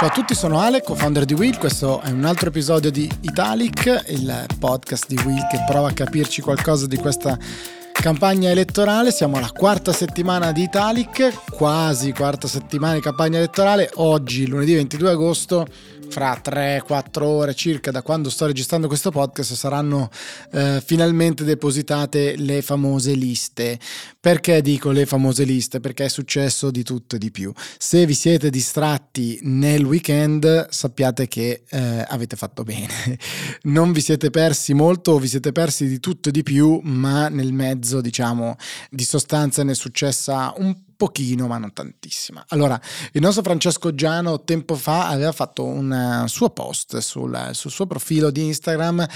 Ciao a tutti, sono Ale, co-founder di Will. Questo è un altro episodio di Italic, il podcast di Will che prova a capirci qualcosa di questa campagna elettorale. Siamo alla quarta settimana di Italic, quasi quarta settimana di campagna elettorale. Oggi, lunedì 22 agosto, fra 3-4 ore circa da quando sto registrando questo podcast saranno eh, finalmente depositate le famose liste. Perché dico le famose liste? Perché è successo di tutto e di più. Se vi siete distratti nel weekend sappiate che eh, avete fatto bene. Non vi siete persi molto, vi siete persi di tutto e di più, ma nel mezzo diciamo di sostanza ne è successa un pochino, ma non tantissima. Allora, il nostro Francesco Giano tempo fa aveva fatto un eh, suo post sul, sul suo profilo di Instagram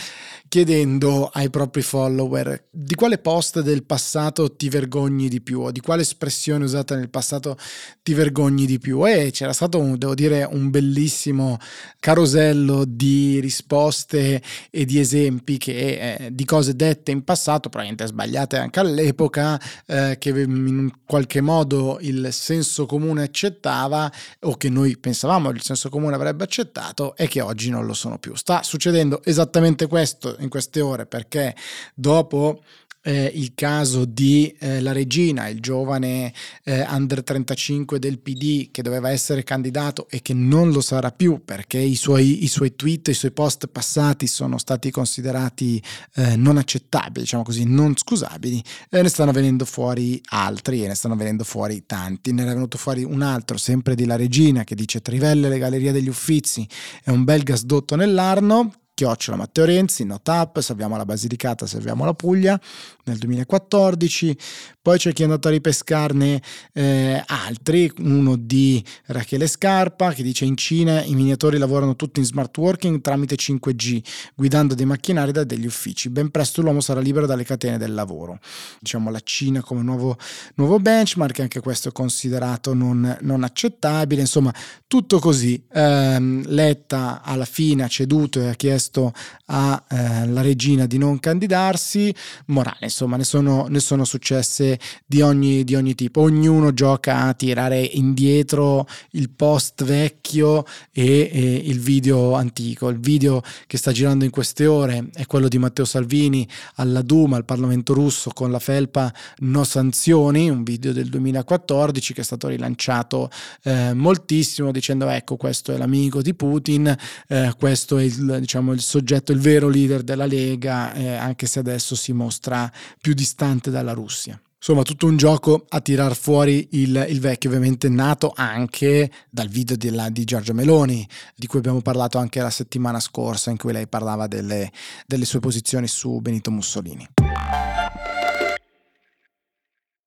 chiedendo ai propri follower di quale post del passato ti vergogni di più o di quale espressione usata nel passato ti vergogni di più e c'era stato un, devo dire un bellissimo carosello di risposte e di esempi che, eh, di cose dette in passato probabilmente sbagliate anche all'epoca eh, che in qualche modo il senso comune accettava o che noi pensavamo il senso comune avrebbe accettato e che oggi non lo sono più. Sta succedendo esattamente questo in queste ore perché dopo eh, il caso di eh, La Regina, il giovane eh, under 35 del PD che doveva essere candidato e che non lo sarà più perché i suoi, i suoi tweet, i suoi post passati sono stati considerati eh, non accettabili, diciamo così, non scusabili, ne stanno venendo fuori altri e ne stanno venendo fuori tanti. Ne è venuto fuori un altro, sempre di La Regina, che dice Trivelle, le gallerie degli Uffizi, è un bel gasdotto nell'Arno, chiocciola Matteo Renzi, Notap, salviamo la Basilicata, salviamo la Puglia nel 2014, poi c'è chi è andato a ripescarne eh, altri, uno di Rachele Scarpa che dice in Cina i miniatori lavorano tutti in smart working tramite 5G, guidando dei macchinari da degli uffici, ben presto l'uomo sarà libero dalle catene del lavoro. Diciamo la Cina come nuovo, nuovo benchmark, anche questo è considerato non, non accettabile, insomma tutto così. Eh, Letta alla fine ha ceduto e ha chiesto chiesto alla eh, regina di non candidarsi, morale, insomma, ne sono, ne sono successe di ogni, di ogni, tipo. Ognuno gioca a tirare indietro il post vecchio e, e, il video antico. Il video che sta girando in queste ore è quello di Matteo Salvini alla Duma, al Parlamento russo, con la felpa No sanzioni, un video del 2014 che è stato rilanciato eh, moltissimo dicendo ecco questo è l'amico di Putin, eh, questo è il, diciamo, il soggetto, il vero leader della Lega, eh, anche se adesso si mostra più distante dalla Russia. Insomma, tutto un gioco a tirar fuori il, il vecchio, ovviamente nato anche dal video di, di Giorgia Meloni, di cui abbiamo parlato anche la settimana scorsa, in cui lei parlava delle, delle sue posizioni su Benito Mussolini.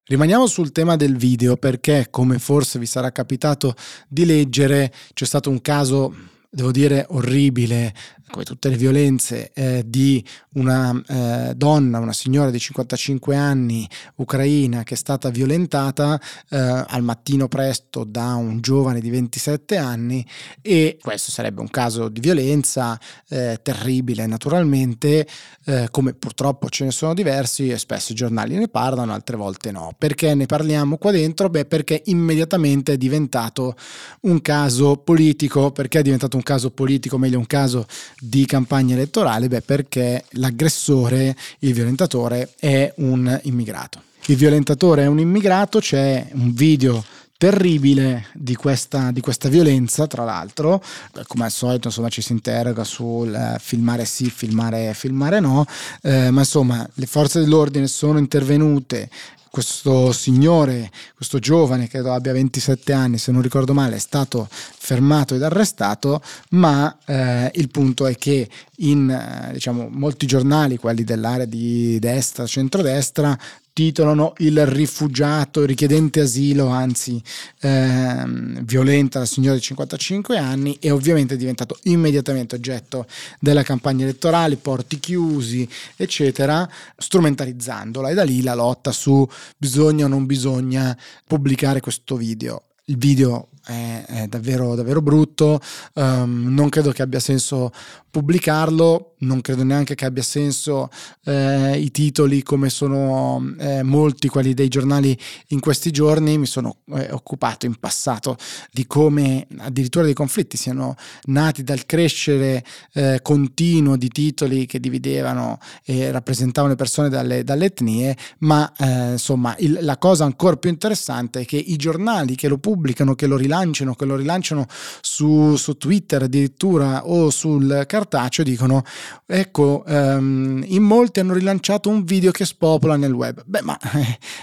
Rimaniamo sul tema del video perché, come forse vi sarà capitato di leggere, c'è stato un caso devo dire orribile, come tutte le violenze, eh, di una eh, donna, una signora di 55 anni ucraina che è stata violentata eh, al mattino presto da un giovane di 27 anni e questo sarebbe un caso di violenza eh, terribile naturalmente, eh, come purtroppo ce ne sono diversi e spesso i giornali ne parlano, altre volte no. Perché ne parliamo qua dentro? Beh, perché immediatamente è diventato un caso politico, perché è diventato un caso politico, meglio un caso di campagna elettorale? Beh, perché l'aggressore, il violentatore, è un immigrato. Il violentatore è un immigrato, c'è un video terribile di questa, di questa, violenza, tra l'altro, come al solito insomma ci si interroga sul eh, filmare sì, filmare, filmare no, eh, ma insomma le forze dell'ordine sono intervenute, questo signore, questo giovane, credo abbia 27 anni, se non ricordo male, è stato fermato ed arrestato, ma eh, il punto è che in eh, diciamo, molti giornali, quelli dell'area di destra, centrodestra, titolano il rifugiato, richiedente asilo, anzi ehm, violenta la signora di 55 anni e ovviamente è diventato immediatamente oggetto della campagna elettorale, porti chiusi, eccetera, strumentalizzandola e da lì la lotta su bisogna o non bisogna pubblicare questo video. Il video è, è davvero, davvero brutto, um, non credo che abbia senso pubblicarlo, non credo neanche che abbia senso eh, i titoli come sono eh, molti quelli dei giornali in questi giorni, mi sono eh, occupato in passato di come addirittura dei conflitti siano nati dal crescere eh, continuo di titoli che dividevano e rappresentavano le persone dalle, dalle etnie, ma eh, insomma il, la cosa ancora più interessante è che i giornali che lo pubblicano, che lo rilanciano, che lo rilanciano su, su Twitter addirittura o sul cartaceo dicono ecco um, in molti hanno rilanciato un video che spopola nel web. Beh ma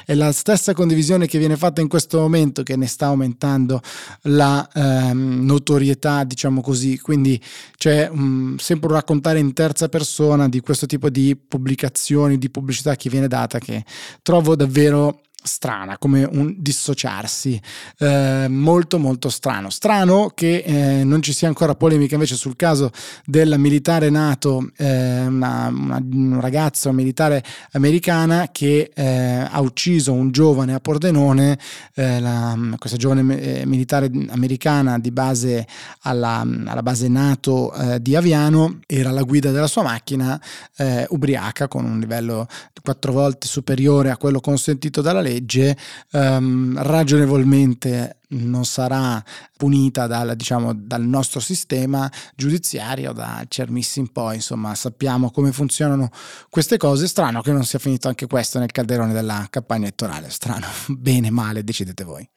è la stessa condivisione che viene fatta in questo momento che ne sta aumentando la um, notorietà diciamo così, quindi c'è um, sempre un raccontare in terza persona di questo tipo di pubblicazioni, di pubblicità che viene data che trovo davvero strana, come un dissociarsi, eh, molto molto strano. Strano che eh, non ci sia ancora polemica invece sul caso della militare nato, eh, una, una, una, ragazza militare americana che eh, ha ucciso un giovane a Pordenone, eh, la, questa giovane eh, militare americana di base alla, alla base nato di Aviano, era alla guida della sua macchina ubriaca con un livello quattro volte superiore a quello consentito dalla legge legge um, ragionevolmente non sarà punita dal, diciamo, dal nostro sistema giudiziario da Cermissi in poi, insomma sappiamo come funzionano queste cose, strano che non sia finito anche questo nel calderone della campagna elettorale, strano, bene, male, decidete voi.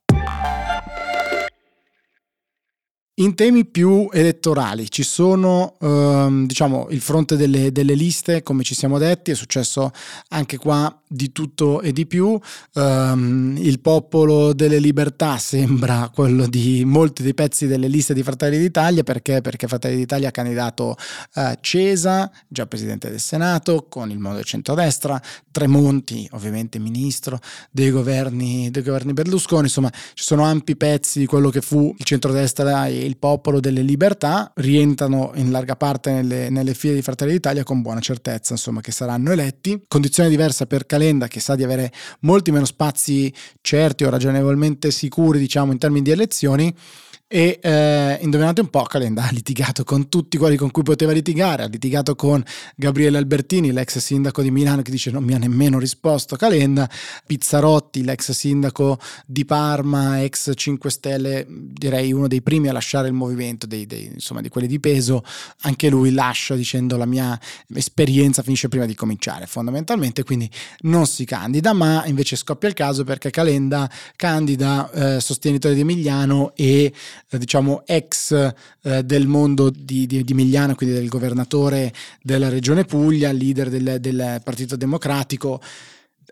In temi più elettorali ci sono ehm, diciamo il fronte delle, delle, liste, come ci siamo detti, è successo anche qua di tutto e di più. Um, il popolo delle libertà sembra quello di molti dei pezzi delle liste di Fratelli d'Italia. Perché, perché Fratelli d'Italia ha candidato uh, Cesa, già presidente del Senato, con il mondo del centrodestra, Tremonti, ovviamente ministro dei governi, dei governi Berlusconi, insomma ci sono ampi pezzi di quello che fu il centrodestra e il popolo delle libertà, rientrano in larga parte nelle, nelle file di Fratelli d'Italia con buona certezza insomma che saranno eletti. Condizione diversa per Calenda che sa di avere molti meno spazi certi o ragionevolmente sicuri diciamo in termini di elezioni e eh, indovinate un po', Calenda ha litigato con tutti quelli con cui poteva litigare, ha litigato con Gabriele Albertini, l'ex sindaco di Milano che dice non mi ha nemmeno risposto. Calenda, Pizzarotti, l'ex sindaco di Parma, ex 5 Stelle, direi uno dei primi a lasciare il movimento, dei, dei, insomma di quelli di peso, anche lui lascia dicendo la mia esperienza finisce prima di cominciare fondamentalmente, quindi non si candida, ma invece scoppia il caso perché Calenda candida eh, sostenitore di Emiliano e eh, diciamo ex eh, del mondo di, di, di, Migliano, quindi del governatore della regione Puglia, leader del, del Partito Democratico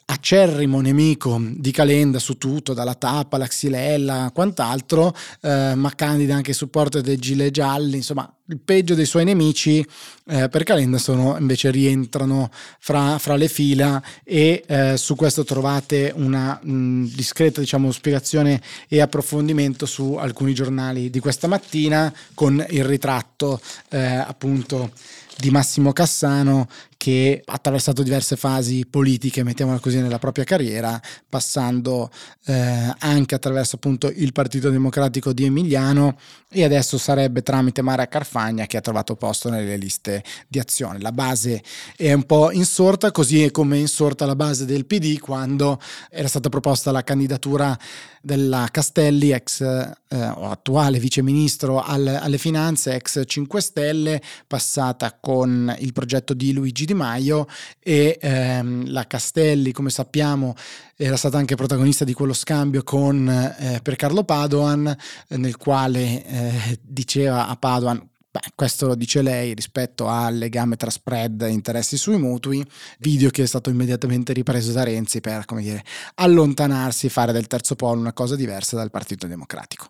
acerrimo nemico di Calenda su tutto, dalla tappa, la xylella, quant'altro, eh, ma candida anche il supporto dei gilet gialli, insomma il peggio dei suoi nemici eh, per Calenda sono invece rientrano fra, fra le fila e eh, su questo trovate una mh, discreta diciamo, spiegazione e approfondimento su alcuni giornali di questa mattina con il ritratto eh, appunto di Massimo Cassano che ha attraversato diverse fasi politiche, mettiamola così, nella propria carriera, passando eh, anche attraverso appunto il Partito Democratico di Emiliano e adesso sarebbe tramite Mara Carfagna che ha trovato posto nelle liste di azione. La base è un po' insorta, così come è insorta la base del PD quando era stata proposta la candidatura della Castelli, ex eh, o attuale viceministro al, alle finanze, ex 5 Stelle, passata con il progetto di Luigi Di Maio e ehm, la Castelli, come sappiamo, era stata anche protagonista di quello scambio con, eh, per Carlo Padoan, nel quale eh, diceva a Padoan Beh, questo lo dice lei rispetto al legame tra spread e interessi sui mutui, video che è stato immediatamente ripreso da Renzi per, come dire, allontanarsi e fare del terzo polo una cosa diversa dal Partito Democratico.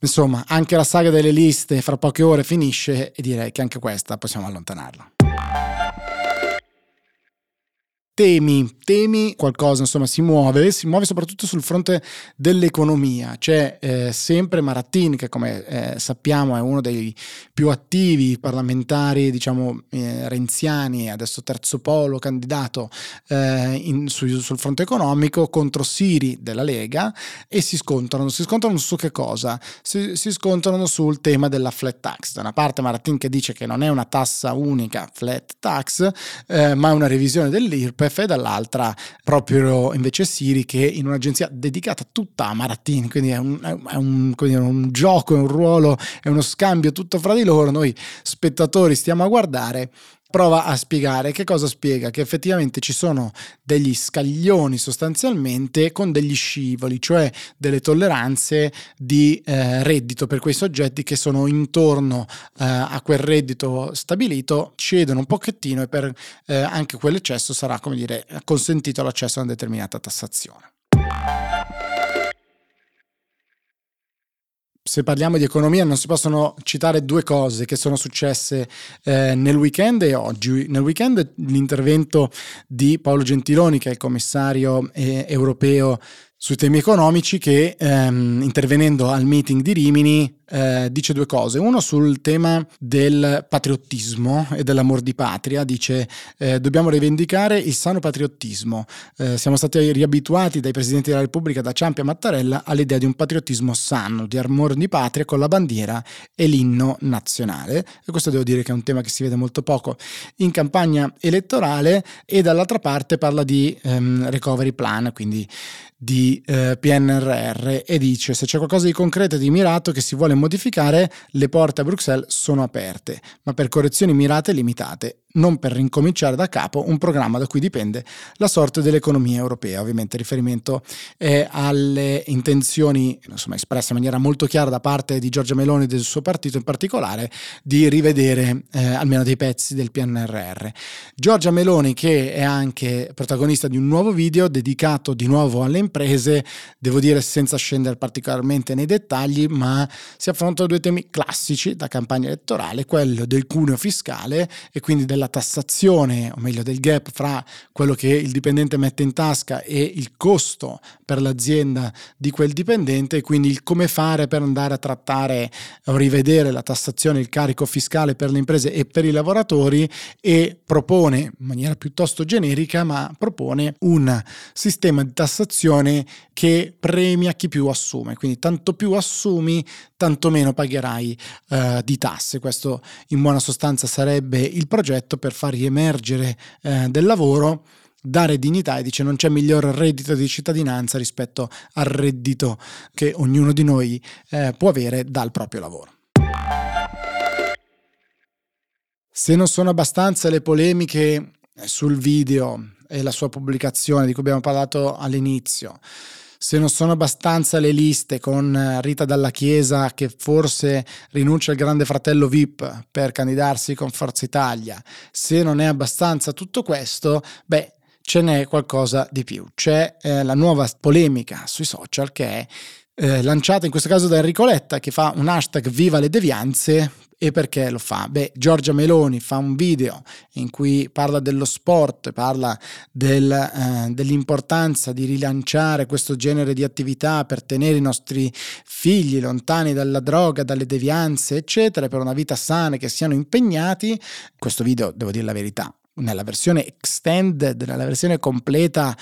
Insomma, anche la saga delle liste fra poche ore finisce e direi che anche questa possiamo allontanarla. Temi, temi qualcosa insomma si muove, si muove soprattutto sul fronte dell'economia. C'è eh, sempre Marattin che come eh, sappiamo è uno dei più attivi parlamentari diciamo eh, renziani, adesso terzo polo candidato eh, in, su, sul fronte economico contro Siri della Lega e si scontrano, si scontrano su che cosa? Si, si scontrano sul tema della flat tax. Da una parte Marattin che dice che non è una tassa unica flat tax eh, ma è una revisione dell'IRPE IRPEF e dall'altra proprio invece Siri che in un'agenzia dedicata tutta a Marattini, quindi è un, è un, quindi è un gioco, è un ruolo, è uno scambio tutto fra di loro, noi spettatori stiamo a guardare prova a spiegare che cosa spiega che effettivamente ci sono degli scaglioni sostanzialmente con degli scivoli, cioè delle tolleranze di eh, reddito per quei soggetti che sono intorno eh, a quel reddito stabilito, cedono un pochettino e per eh, anche quell'eccesso sarà come dire consentito l'accesso a una determinata tassazione. Se parliamo di economia non si possono citare due cose che sono successe eh, nel weekend e oggi. Nel weekend l'intervento di Paolo Gentiloni, che è il commissario eh, europeo sui temi economici, che ehm, intervenendo al meeting di Rimini eh, dice due cose. Uno sul tema del patriottismo e dell'amor di patria, dice eh, dobbiamo rivendicare il sano patriottismo. Eh, siamo stati riabituati dai presidenti della Repubblica, da Ciampi a Mattarella, all'idea di un patriottismo sano, di amor di patria con la bandiera e l'inno nazionale. E questo devo dire che è un tema che si vede molto poco in campagna elettorale e dall'altra parte parla di ehm, recovery plan, quindi di eh, PNRR e dice se c'è qualcosa di concreto e di mirato che si vuole modificare, le porte a Bruxelles sono aperte, ma per correzioni mirate limitate non per rincominciare da capo un programma da cui dipende la sorte dell'economia europea. Ovviamente riferimento è alle intenzioni insomma, espresse in maniera molto chiara da parte di Giorgia Meloni e del suo partito in particolare di rivedere eh, almeno dei pezzi del PNRR. Giorgia Meloni che è anche protagonista di un nuovo video dedicato di nuovo alle imprese, devo dire senza scendere particolarmente nei dettagli, ma si affrontano due temi classici da campagna elettorale, quello del cuneo fiscale e quindi della della tassazione, o meglio del gap fra quello che il dipendente mette in tasca e il costo per l'azienda di quel dipendente, e quindi il come fare per andare a trattare o rivedere la tassazione, il carico fiscale per le imprese e per i lavoratori e propone in maniera piuttosto generica, ma propone un sistema di tassazione che premia chi più assume, quindi tanto più assumi, tanto meno pagherai uh, di tasse. Questo in buona sostanza sarebbe il progetto per far riemergere uh, del lavoro dare dignità e dice non c'è miglior reddito di cittadinanza rispetto al reddito che ognuno di noi eh, può avere dal proprio lavoro. Se non sono abbastanza le polemiche sul video e la sua pubblicazione di cui abbiamo parlato all'inizio, se non sono abbastanza le liste con eh, Rita Dalla Chiesa che forse rinuncia al grande fratello VIP per candidarsi con Forza Italia, se non è abbastanza tutto questo, beh, ce n'è qualcosa di più. C'è eh, la nuova polemica sui social che è eh, lanciata in questo caso da Enrico Letta che fa un hashtag Viva le devianze e perché lo fa? Beh, Giorgia Meloni fa un video in cui parla dello sport, parla del, eh, dell'importanza di rilanciare questo genere di attività per tenere i nostri figli lontani dalla droga, dalle devianze, eccetera, per una vita sana, che siano impegnati. Questo video, devo dire la verità, nella versione extended, nella versione completa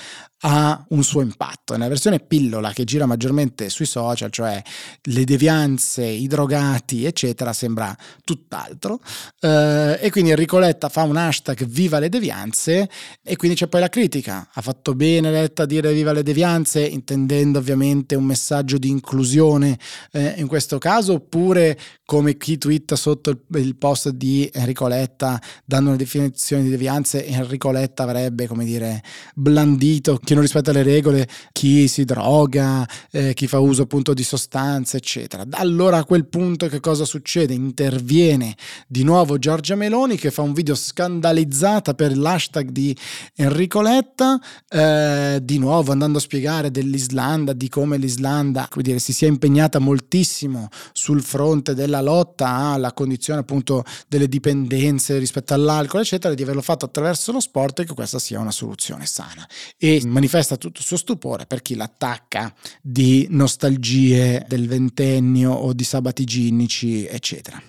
ha un suo impatto. Nella versione pillola che gira maggiormente sui social, cioè le devianze, i drogati, eccetera, sembra tutt'altro. Eh, e quindi Enrico Letta fa un hashtag viva le devianze e quindi c'è poi la critica. Ha fatto bene Letta a dire viva le devianze, intendendo ovviamente un messaggio di inclusione eh, in questo caso, oppure come chi twitta sotto il, post di Enrico Letta dando una definizione di devianze, Enrico Letta avrebbe, come dire, blandito, chiedo non rispetta le regole, chi si droga, eh, chi fa uso appunto di sostanze, eccetera. Allora a quel punto che cosa succede? Interviene di nuovo Giorgia Meloni che fa un video scandalizzata per l'hashtag di Enrico Letta, eh, di nuovo andando a spiegare dell'Islanda, di come l'Islanda come dire, si sia impegnata moltissimo sul fronte della lotta alla condizione appunto delle dipendenze rispetto all'alcol, eccetera, di averlo fatto attraverso lo sport e che questa sia una soluzione sana. E manifesta tutto il suo stupore per chi l'attacca di nostalgie del ventennio o di sabati ginnici, eccetera.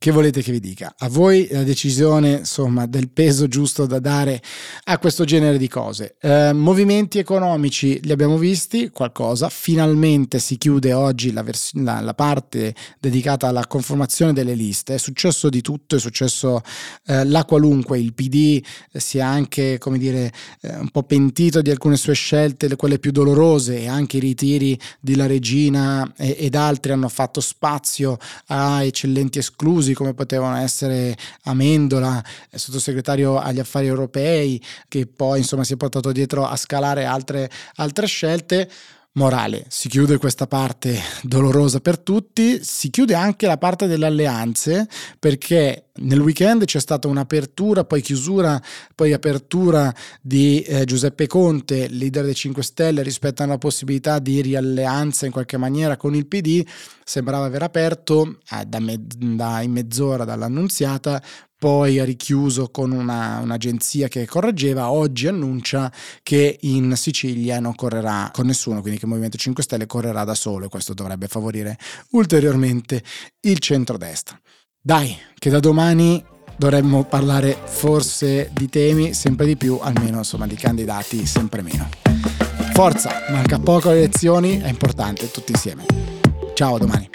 Che volete che vi dica? A voi la decisione, insomma, del peso giusto da dare a questo genere di cose. Eh, movimenti economici li abbiamo visti, qualcosa. Finalmente si chiude oggi la, vers- la, la, parte dedicata alla conformazione delle liste. È successo di tutto, è successo eh, la qualunque. Il PD si è anche, come dire, eh, un po' pentito di alcune sue scelte, quelle più dolorose, e anche i ritiri di La Regina e, ed altri hanno fatto spazio a eccellenti esclusi famosi come potevano essere Amendola, sottosegretario agli affari europei, che poi insomma si è portato dietro a scalare altre, altre scelte. Morale, si chiude questa parte dolorosa per tutti, si chiude anche la parte delle alleanze perché nel weekend c'è stata un'apertura, poi chiusura, poi apertura di eh, Giuseppe Conte, leader dei 5 Stelle, rispetto alla possibilità di rialleanza in qualche maniera con il PD. Sembrava aver aperto eh, da, me- da in mezz'ora dall'annunziata, poi ha richiuso con una, un'agenzia che correggeva, oggi annuncia che in Sicilia non correrà con nessuno, quindi che il Movimento 5 Stelle correrà da solo e questo dovrebbe favorire ulteriormente il centrodestra. Dai, che da domani dovremmo parlare forse di temi sempre di più, almeno insomma di candidati sempre meno. Forza, manca poco alle elezioni, è importante tutti insieme. Ciao a domani.